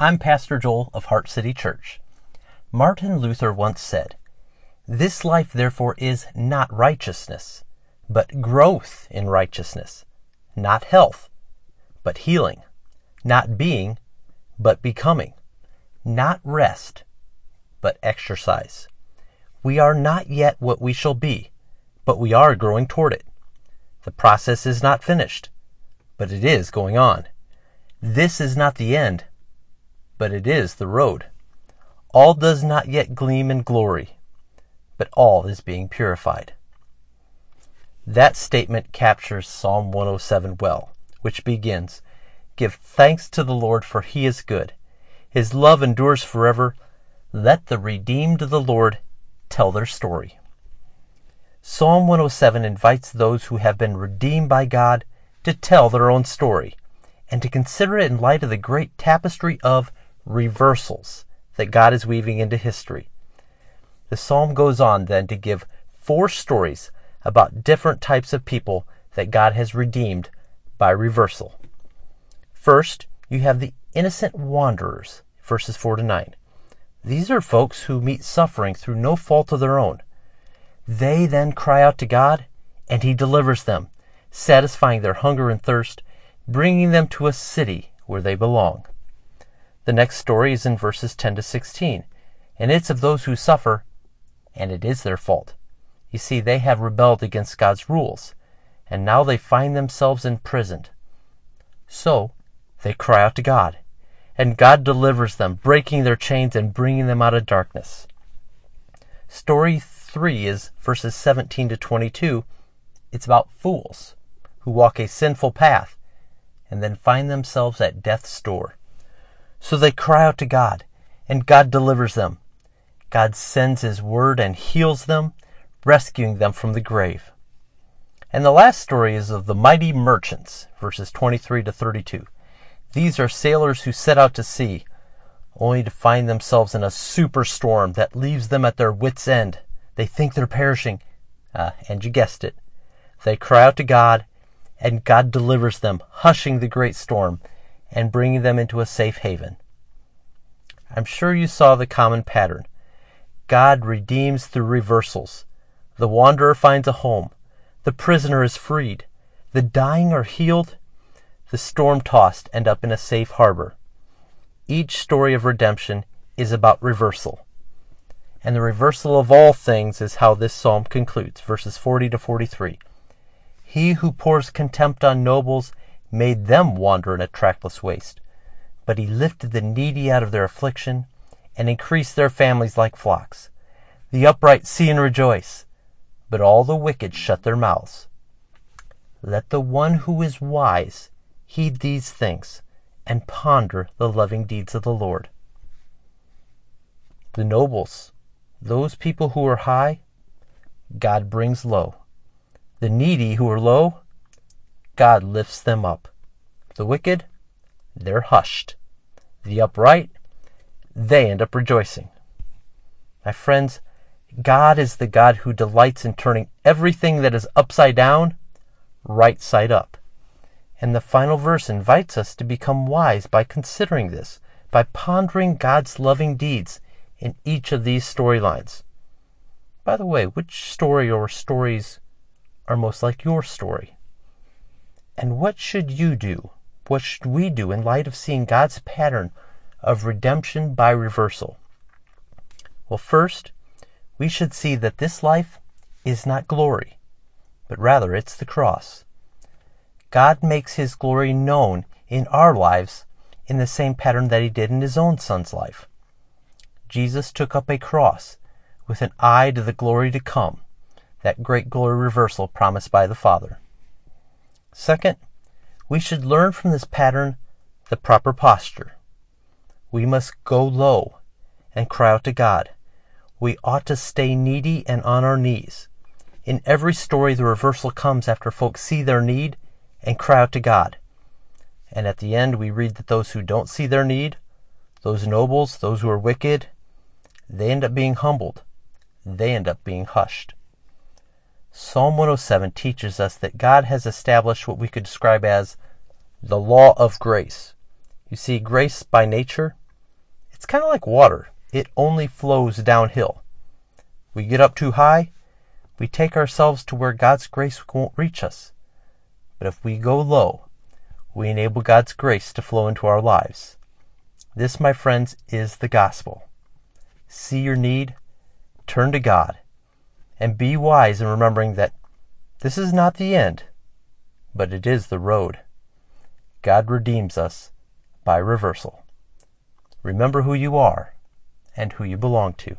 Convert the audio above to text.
I'm Pastor Joel of Heart City Church. Martin Luther once said, This life therefore is not righteousness, but growth in righteousness, not health, but healing, not being, but becoming, not rest, but exercise. We are not yet what we shall be, but we are growing toward it. The process is not finished, but it is going on. This is not the end, but it is the road. All does not yet gleam in glory, but all is being purified. That statement captures Psalm 107 well, which begins, Give thanks to the Lord, for he is good. His love endures forever. Let the redeemed of the Lord tell their story. Psalm 107 invites those who have been redeemed by God to tell their own story and to consider it in light of the great tapestry of reversals that God is weaving into history. The psalm goes on then to give four stories about different types of people that God has redeemed by reversal. First, you have the innocent wanderers, verses 4 to 9. These are folks who meet suffering through no fault of their own. They then cry out to God, and He delivers them, satisfying their hunger and thirst, bringing them to a city where they belong. The next story is in verses 10 to 16, and it's of those who suffer, and it is their fault. You see, they have rebelled against God's rules, and now they find themselves imprisoned. So, they cry out to God, and God delivers them, breaking their chains and bringing them out of darkness. Story 3 is verses 17 to 22. It's about fools who walk a sinful path and then find themselves at death's door. So they cry out to God, and God delivers them. God sends His word and heals them, rescuing them from the grave. And the last story is of the mighty merchants, verses 23 to 32. These are sailors who set out to sea, only to find themselves in a superstorm that leaves them at their wits' end. They think they're perishing. Uh, and you guessed it. They cry out to God, and God delivers them, hushing the great storm and bringing them into a safe haven. I'm sure you saw the common pattern. God redeems through reversals. The wanderer finds a home. The prisoner is freed. The dying are healed. The storm tossed end up in a safe harbor. Each story of redemption is about reversal. And the reversal of all things is how this psalm concludes, verses 40 to 43. He who pours contempt on nobles made them wander in a trackless waste. But he lifted the needy out of their affliction and increased their families like flocks. The upright see and rejoice, but all the wicked shut their mouths. Let the one who is wise heed these things and ponder the loving deeds of the Lord. The nobles, those people who are high, God brings low. The needy who are low, God lifts them up. The wicked, they're hushed. The upright, they end up rejoicing. My friends, God is the God who delights in turning everything that is upside down right side up. And the final verse invites us to become wise by considering this, by pondering God's loving deeds in each of these storylines. By the way, which story or stories are most like your story? And what should you do? What should we do in light of seeing God's pattern of redemption by reversal? Well, first, we should see that this life is not glory, but rather it's the cross. God makes his glory known in our lives in the same pattern that he did in his own son's life. Jesus took up a cross with an eye to the glory to come that great glory reversal promised by the Father. Second, we should learn from this pattern the proper posture. We must go low and cry out to God. We ought to stay needy and on our knees. In every story, the reversal comes after folks see their need and cry out to God. And at the end, we read that those who don't see their need, those nobles, those who are wicked, they end up being humbled. They end up being hushed. Psalm 107 teaches us that God has established what we could describe as the law of grace. You see, grace by nature It's kind of like water. It only flows downhill. We get up too high, we take ourselves to where God's grace won't reach us. But if we go low, we enable God's grace to flow into our lives. This, my friends, is the gospel. See your need, turn to God, and be wise in remembering that this is not the end, but it is the road. God redeems us by reversal. Remember who you are and who you belong to.